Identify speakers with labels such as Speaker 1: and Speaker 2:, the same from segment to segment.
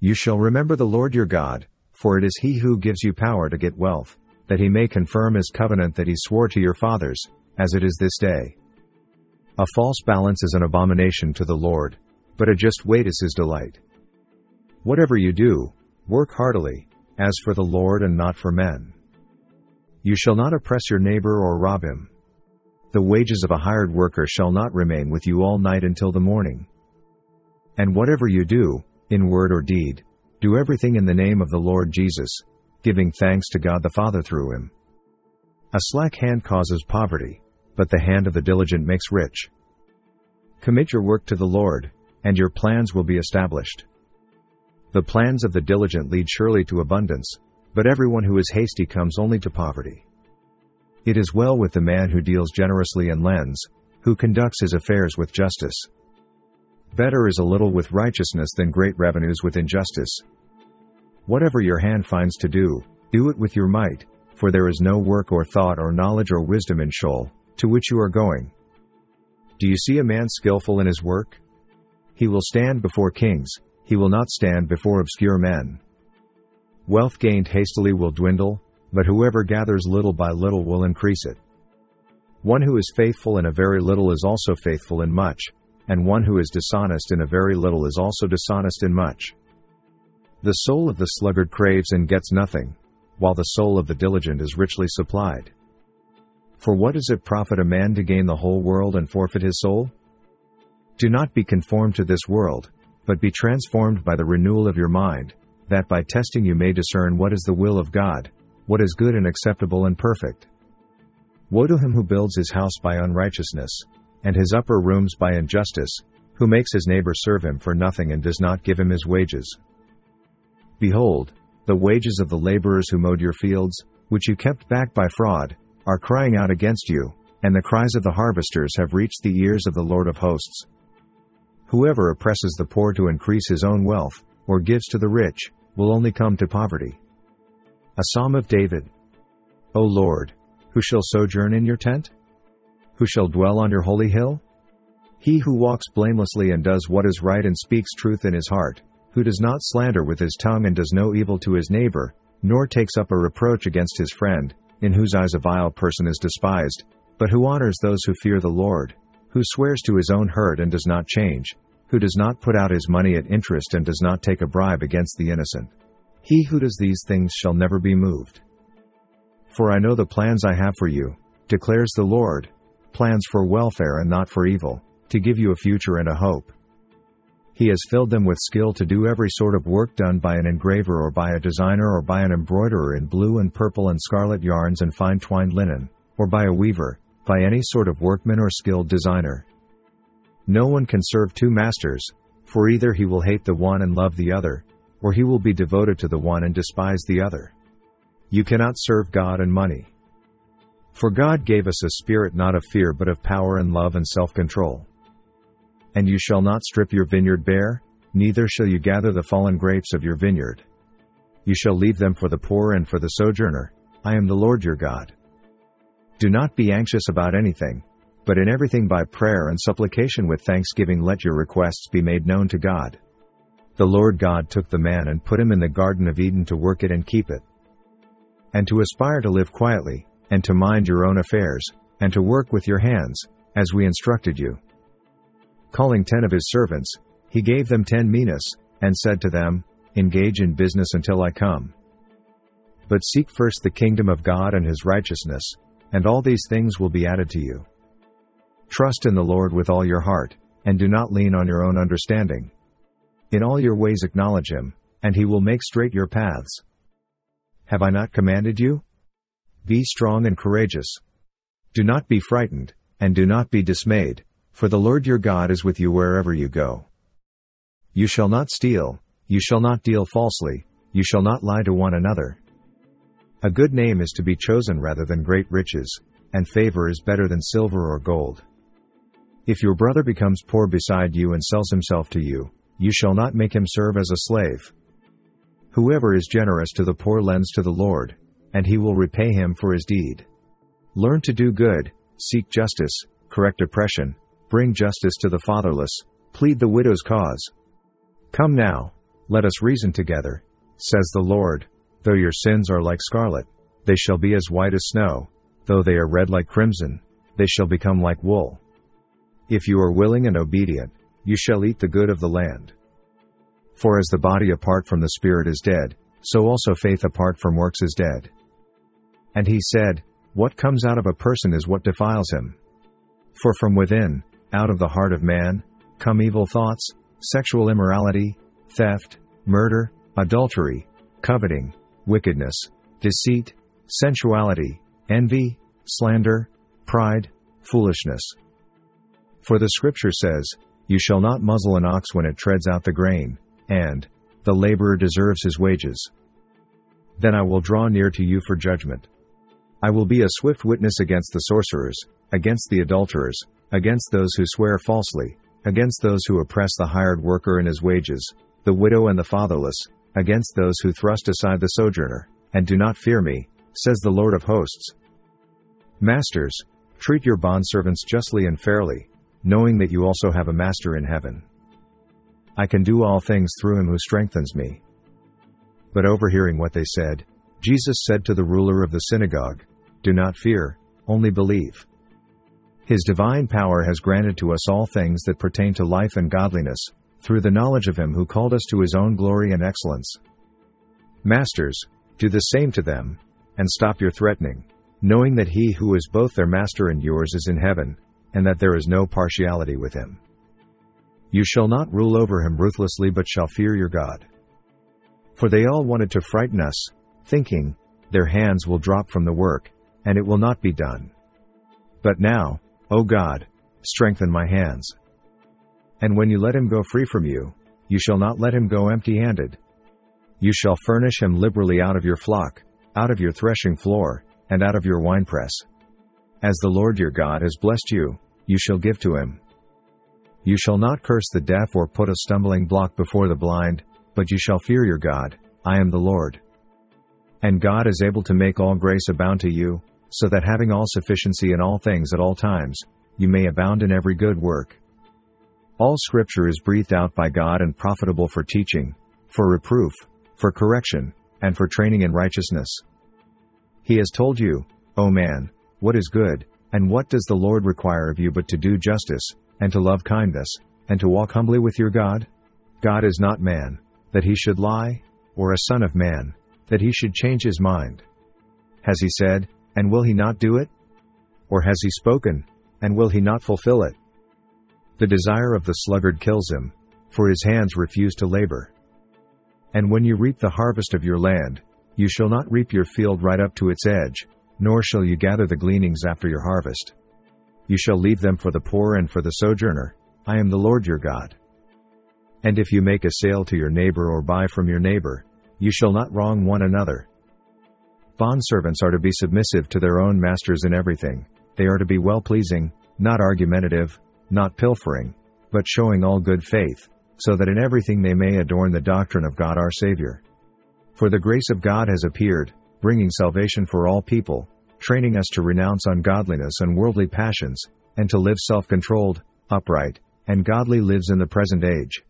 Speaker 1: You shall remember the Lord your God, for it is he who gives you power to get wealth, that he may confirm his covenant that he swore to your fathers, as it is this day. A false balance is an abomination to the Lord, but a just weight is his delight. Whatever you do, work heartily, as for the Lord and not for men. You shall not oppress your neighbor or rob him. The wages of a hired worker shall not remain with you all night until the morning. And whatever you do, in word or deed, do everything in the name of the Lord Jesus, giving thanks to God the Father through him. A slack hand causes poverty, but the hand of the diligent makes rich. Commit your work to the Lord, and your plans will be established. The plans of the diligent lead surely to abundance, but everyone who is hasty comes only to poverty. It is well with the man who deals generously and lends, who conducts his affairs with justice. Better is a little with righteousness than great revenues with injustice. Whatever your hand finds to do, do it with your might, for there is no work or thought or knowledge or wisdom in Sheol, to which you are going. Do you see a man skillful in his work? He will stand before kings, he will not stand before obscure men. Wealth gained hastily will dwindle, but whoever gathers little by little will increase it. One who is faithful in a very little is also faithful in much, and one who is dishonest in a very little is also dishonest in much. The soul of the sluggard craves and gets nothing, while the soul of the diligent is richly supplied. For what does it profit a man to gain the whole world and forfeit his soul? Do not be conformed to this world, but be transformed by the renewal of your mind, that by testing you may discern what is the will of God, what is good and acceptable and perfect. Woe to him who builds his house by unrighteousness, and his upper rooms by injustice, who makes his neighbor serve him for nothing and does not give him his wages. Behold, the wages of the laborers who mowed your fields, which you kept back by fraud, are crying out against you, and the cries of the harvesters have reached the ears of the Lord of hosts. Whoever oppresses the poor to increase his own wealth, or gives to the rich, will only come to poverty. A Psalm of David. O Lord, who shall sojourn in your tent? Who shall dwell on your holy hill? He who walks blamelessly and does what is right and speaks truth in his heart, who does not slander with his tongue and does no evil to his neighbor, nor takes up a reproach against his friend, in whose eyes a vile person is despised, but who honors those who fear the Lord, who swears to his own hurt and does not change, who does not put out his money at interest and does not take a bribe against the innocent. He who does these things shall never be moved. For I know the plans I have for you, declares the Lord, plans for welfare and not for evil, to give you a future and a hope. He has filled them with skill to do every sort of work done by an engraver or by a designer or by an embroiderer in blue and purple and scarlet yarns and fine twined linen, or by a weaver, by any sort of workman or skilled designer. No one can serve two masters, for either he will hate the one and love the other, or he will be devoted to the one and despise the other. You cannot serve God and money. For God gave us a spirit not of fear but of power and love and self control. And you shall not strip your vineyard bare, neither shall you gather the fallen grapes of your vineyard. You shall leave them for the poor and for the sojourner. I am the Lord your God. Do not be anxious about anything, but in everything by prayer and supplication with thanksgiving let your requests be made known to God. The Lord God took the man and put him in the Garden of Eden to work it and keep it. And to aspire to live quietly, and to mind your own affairs, and to work with your hands, as we instructed you. Calling ten of his servants, he gave them ten minas, and said to them, Engage in business until I come. But seek first the kingdom of God and his righteousness, and all these things will be added to you. Trust in the Lord with all your heart, and do not lean on your own understanding. In all your ways acknowledge him, and he will make straight your paths. Have I not commanded you? Be strong and courageous. Do not be frightened, and do not be dismayed, for the Lord your God is with you wherever you go. You shall not steal, you shall not deal falsely, you shall not lie to one another. A good name is to be chosen rather than great riches, and favor is better than silver or gold. If your brother becomes poor beside you and sells himself to you, you shall not make him serve as a slave. Whoever is generous to the poor lends to the Lord, and he will repay him for his deed. Learn to do good, seek justice, correct oppression, bring justice to the fatherless, plead the widow's cause. Come now, Let us reason together, says the Lord. Though your sins are like scarlet, they shall be as white as snow. Though they are red like crimson, they shall become like wool. If you are willing and obedient, you shall eat the good of the land. For as the body apart from the spirit is dead, so also faith apart from works is dead. And he said, What comes out of a person is what defiles him. For from within, out of the heart of man, come evil thoughts, sexual immorality, theft, murder, adultery, coveting, wickedness, deceit, sensuality, envy, slander, pride, foolishness. For the scripture says, You shall not muzzle an ox when it treads out the grain, and, The laborer deserves his wages. Then I will draw near to you for judgment. I will be a swift witness against the sorcerers, against the adulterers, against those who swear falsely, against those who oppress the hired worker and his wages, the widow and the fatherless, against those who thrust aside the sojourner, and do not fear me, says the Lord of hosts. Masters, treat your bondservants justly and fairly, knowing that you also have a master in heaven. I can do all things through him who strengthens me. But overhearing what they said, Jesus said to the ruler of the synagogue, Do not fear, only believe. His divine power has granted to us all things that pertain to life and godliness, through the knowledge of him who called us to his own glory and excellence. Masters, do the same to them, and stop your threatening, knowing that he who is both their master and yours is in heaven, and that there is no partiality with him. You shall not rule over him ruthlessly, but shall fear your God. For they all wanted to frighten us, thinking, Their hands will drop from the work, and it will not be done. But now, O God, strengthen my hands. And when you let him go free from you, you shall not let him go empty handed. You shall furnish him liberally out of your flock, out of your threshing floor, and out of your winepress. As the Lord your God has blessed you, you shall give to him. You shall not curse the deaf or put a stumbling block before the blind, but you shall fear your God, I am the Lord. And God is able to make all grace abound to you, so that having all sufficiency in all things at all times, you may abound in every good work. All scripture is breathed out by God and profitable for teaching, for reproof, for correction, and for training in righteousness. He has told you, O man, what is good, and what does the Lord require of you but to do justice, and to love kindness, and to walk humbly with your God? God is not man, that he should lie, or a son of man, that he should change his mind. Has he said, and will he not do it? Or has he spoken, and will he not fulfill it? The desire of the sluggard kills him, for his hands refuse to labor. And when you reap the harvest of your land, you shall not reap your field right up to its edge, nor shall you gather the gleanings after your harvest. You shall leave them for the poor and for the sojourner, I am the Lord your God. And if you make a sale to your neighbor or buy from your neighbor, you shall not wrong one another. Bondservants are to be submissive to their own masters in everything, they are to be well pleasing, not argumentative, not pilfering, but showing all good faith, so that in everything they may adorn the doctrine of God our Savior. For the grace of God has appeared, bringing salvation for all people, training us to renounce ungodliness and worldly passions, and to live self controlled, upright, and godly lives in the present age.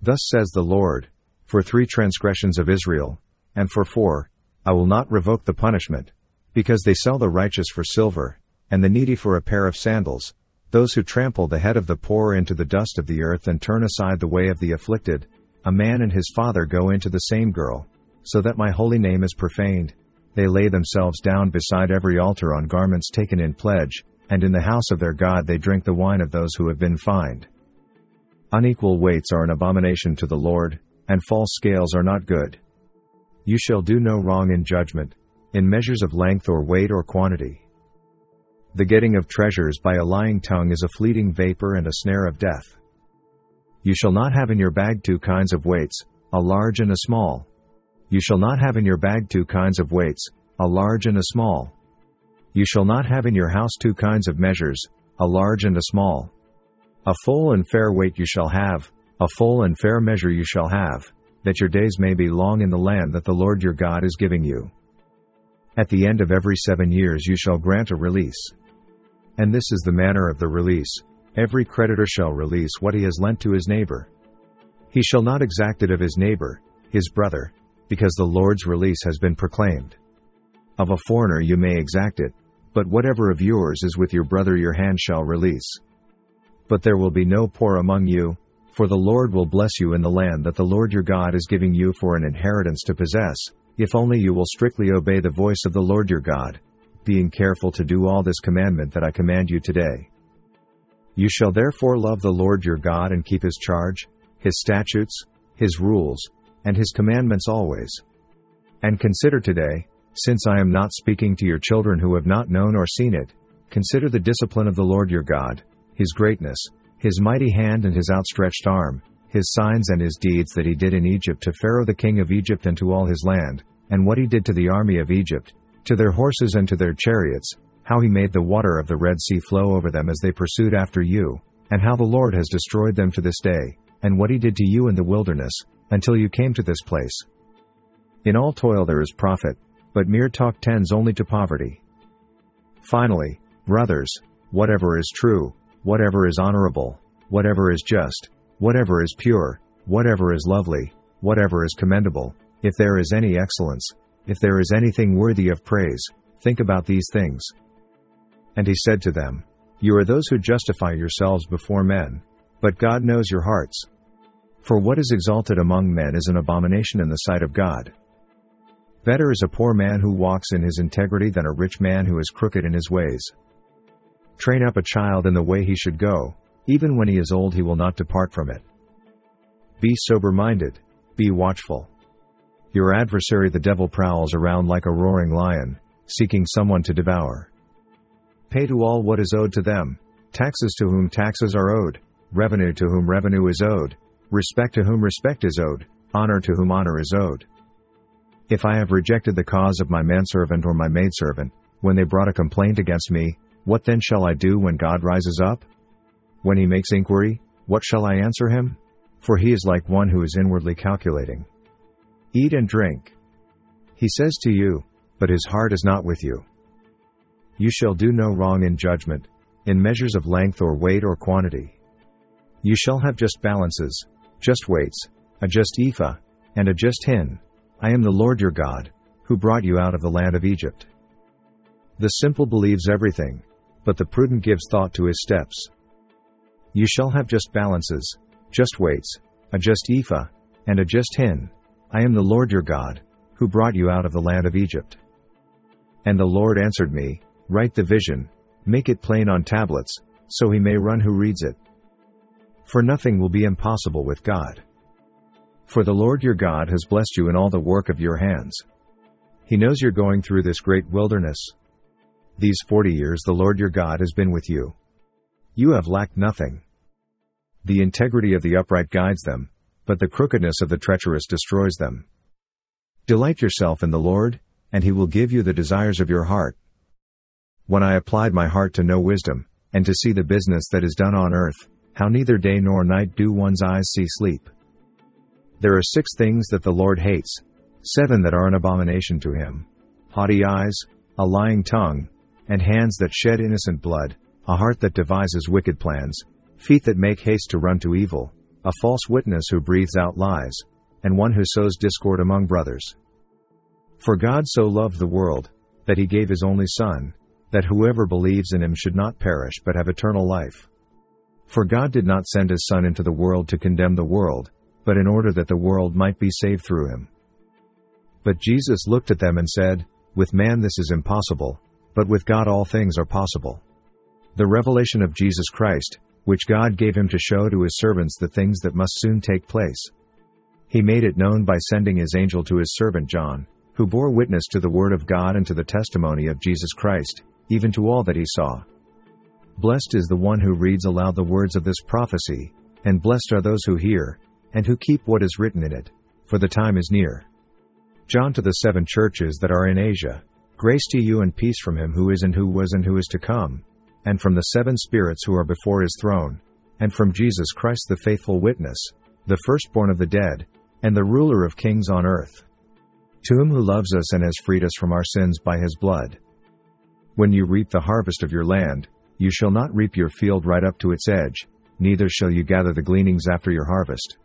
Speaker 1: Thus says the Lord For three transgressions of Israel, and for four, I will not revoke the punishment, because they sell the righteous for silver, and the needy for a pair of sandals, those who trample the head of the poor into the dust of the earth and turn aside the way of the afflicted, a man and his father go into the same girl, so that my holy name is profaned. They lay themselves down beside every altar on garments taken in pledge, and in the house of their God they drink the wine of those who have been fined. Unequal weights are an abomination to the Lord, and false scales are not good. You shall do no wrong in judgment, in measures of length or weight or quantity. The getting of treasures by a lying tongue is a fleeting vapor and a snare of death. You shall not have in your bag two kinds of weights, a large and a small. You shall not have in your bag two kinds of weights, a large and a small. You shall not have in your house two kinds of measures, a large and a small. A full and fair weight you shall have, a full and fair measure you shall have, that your days may be long in the land that the Lord your God is giving you. At the end of every seven years you shall grant a release. And this is the manner of the release every creditor shall release what he has lent to his neighbor. He shall not exact it of his neighbor, his brother, because the Lord's release has been proclaimed. Of a foreigner you may exact it, but whatever of yours is with your brother your hand shall release. But there will be no poor among you, for the Lord will bless you in the land that the Lord your God is giving you for an inheritance to possess, if only you will strictly obey the voice of the Lord your God, being careful to do all this commandment that I command you today. You shall therefore love the Lord your God and keep his charge, his statutes, his rules, and his commandments always. And consider today, since I am not speaking to your children who have not known or seen it, consider the discipline of the Lord your God, his greatness, his mighty hand and his outstretched arm, his signs and his deeds that he did in Egypt to Pharaoh the king of Egypt and to all his land, and what he did to the army of Egypt, to their horses and to their chariots, how he made the water of the Red Sea flow over them as they pursued after you, and how the Lord has destroyed them to this day, and what he did to you in the wilderness, until you came to this place. In all toil there is profit, but mere talk tends only to poverty. Finally, brothers, whatever is true, whatever is honorable, whatever is just, whatever is pure, whatever is lovely, whatever is commendable, if there is any excellence, if there is anything worthy of praise, think about these things. And he said to them, You are those who justify yourselves before men, but God knows your hearts. For what is exalted among men is an abomination in the sight of God. Better is a poor man who walks in his integrity than a rich man who is crooked in his ways. Train up a child in the way he should go, even when he is old he will not depart from it. Be sober minded, be watchful. Your adversary the devil prowls around like a roaring lion, seeking someone to devour. Pay to all what is owed to them, taxes to whom taxes are owed, revenue to whom revenue is owed, respect to whom respect is owed, honor to whom honor is owed. If I have rejected the cause of my manservant or my maidservant, when they brought a complaint against me, what then shall I do when God rises up? When he makes inquiry, what shall I answer him? For he is like one who is inwardly calculating. Eat and drink. He says to you, but his heart is not with you. You shall do no wrong in judgment, in measures of length or weight or quantity. You shall have just balances, just weights, a just ephah, and a just hin. I am the Lord your God, who brought you out of the land of Egypt. The simple believes everything, but the prudent gives thought to his steps. You shall have just balances, just weights, a just ephah, and a just hin. I am the Lord your God, who brought you out of the land of Egypt. And the Lord answered me, Write the vision, make it plain on tablets, so he may run who reads it. For nothing will be impossible with God. For the Lord your God has blessed you in all the work of your hands. He knows you're going through this great wilderness. These forty years the Lord your God has been with you. You have lacked nothing. The integrity of the upright guides them, but the crookedness of the treacherous destroys them. Delight yourself in the Lord, and he will give you the desires of your heart. When I applied my heart to know wisdom, and to see the business that is done on earth, how neither day nor night do one's eyes see sleep. There are six things that the Lord hates, seven that are an abomination to him haughty eyes, a lying tongue, and hands that shed innocent blood, a heart that devises wicked plans, feet that make haste to run to evil, a false witness who breathes out lies, and one who sows discord among brothers. For God so loved the world, that he gave his only Son, that whoever believes in him should not perish but have eternal life. For God did not send his Son into the world to condemn the world, but in order that the world might be saved through him. But Jesus looked at them and said, With man this is impossible, but with God all things are possible. The revelation of Jesus Christ, which God gave him to show to his servants the things that must soon take place. He made it known by sending his angel to his servant John, who bore witness to the word of God and to the testimony of Jesus Christ, even to all that he saw. Blessed is the one who reads aloud the words of this prophecy, and blessed are those who hear, and who keep what is written in it, for the time is near. John to the seven churches that are in Asia, grace to you and peace from him who is and who was and who is to come, and from the seven spirits who are before his throne, and from Jesus Christ the faithful witness, the firstborn of the dead, and the ruler of kings on earth. To him who loves us and has freed us from our sins by his blood. When you reap the harvest of your land, you shall not reap your field right up to its edge, neither shall you gather the gleanings after your harvest.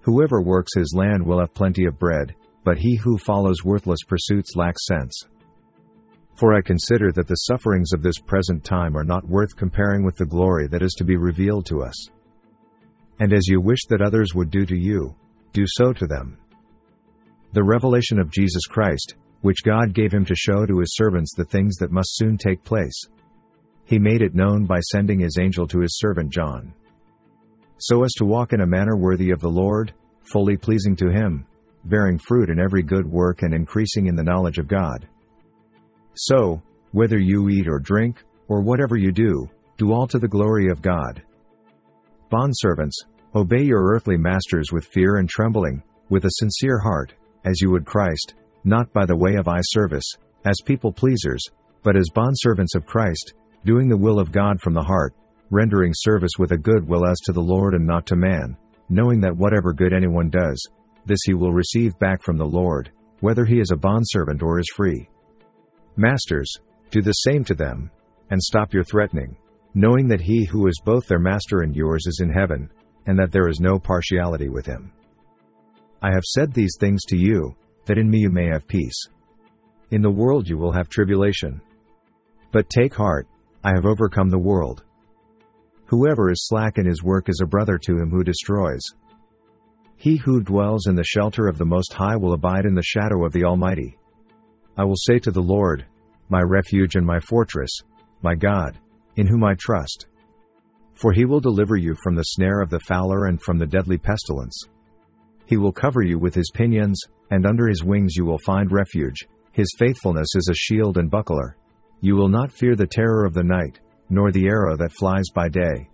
Speaker 1: Whoever works his land will have plenty of bread, but he who follows worthless pursuits lacks sense. For I consider that the sufferings of this present time are not worth comparing with the glory that is to be revealed to us. And as you wish that others would do to you, do so to them. The revelation of Jesus Christ, which God gave him to show to his servants the things that must soon take place. He made it known by sending his angel to his servant John. So as to walk in a manner worthy of the Lord, fully pleasing to him, bearing fruit in every good work and increasing in the knowledge of God. So, whether you eat or drink, or whatever you do, do all to the glory of God. Bondservants, obey your earthly masters with fear and trembling, with a sincere heart, as you would Christ, not by the way of eye service, as people pleasers, but as bondservants of Christ, doing the will of God from the heart, rendering service with a good will as to the Lord and not to man, knowing that whatever good anyone does, this he will receive back from the Lord, whether he is a bondservant or is free. Masters, do the same to them, and stop your threatening, knowing that he who is both their master and yours is in heaven, and that there is no partiality with him. I have said these things to you, that in me you may have peace. In the world you will have tribulation. But take heart, I have overcome the world. Whoever is slack in his work is a brother to him who destroys. He who dwells in the shelter of the Most High will abide in the shadow of the Almighty. I will say to the Lord, My refuge and my fortress, my God, in whom I trust. For he will deliver you from the snare of the fowler and from the deadly pestilence. He will cover you with his pinions, and under his wings you will find refuge. His faithfulness is a shield and buckler. You will not fear the terror of the night, nor the arrow that flies by day,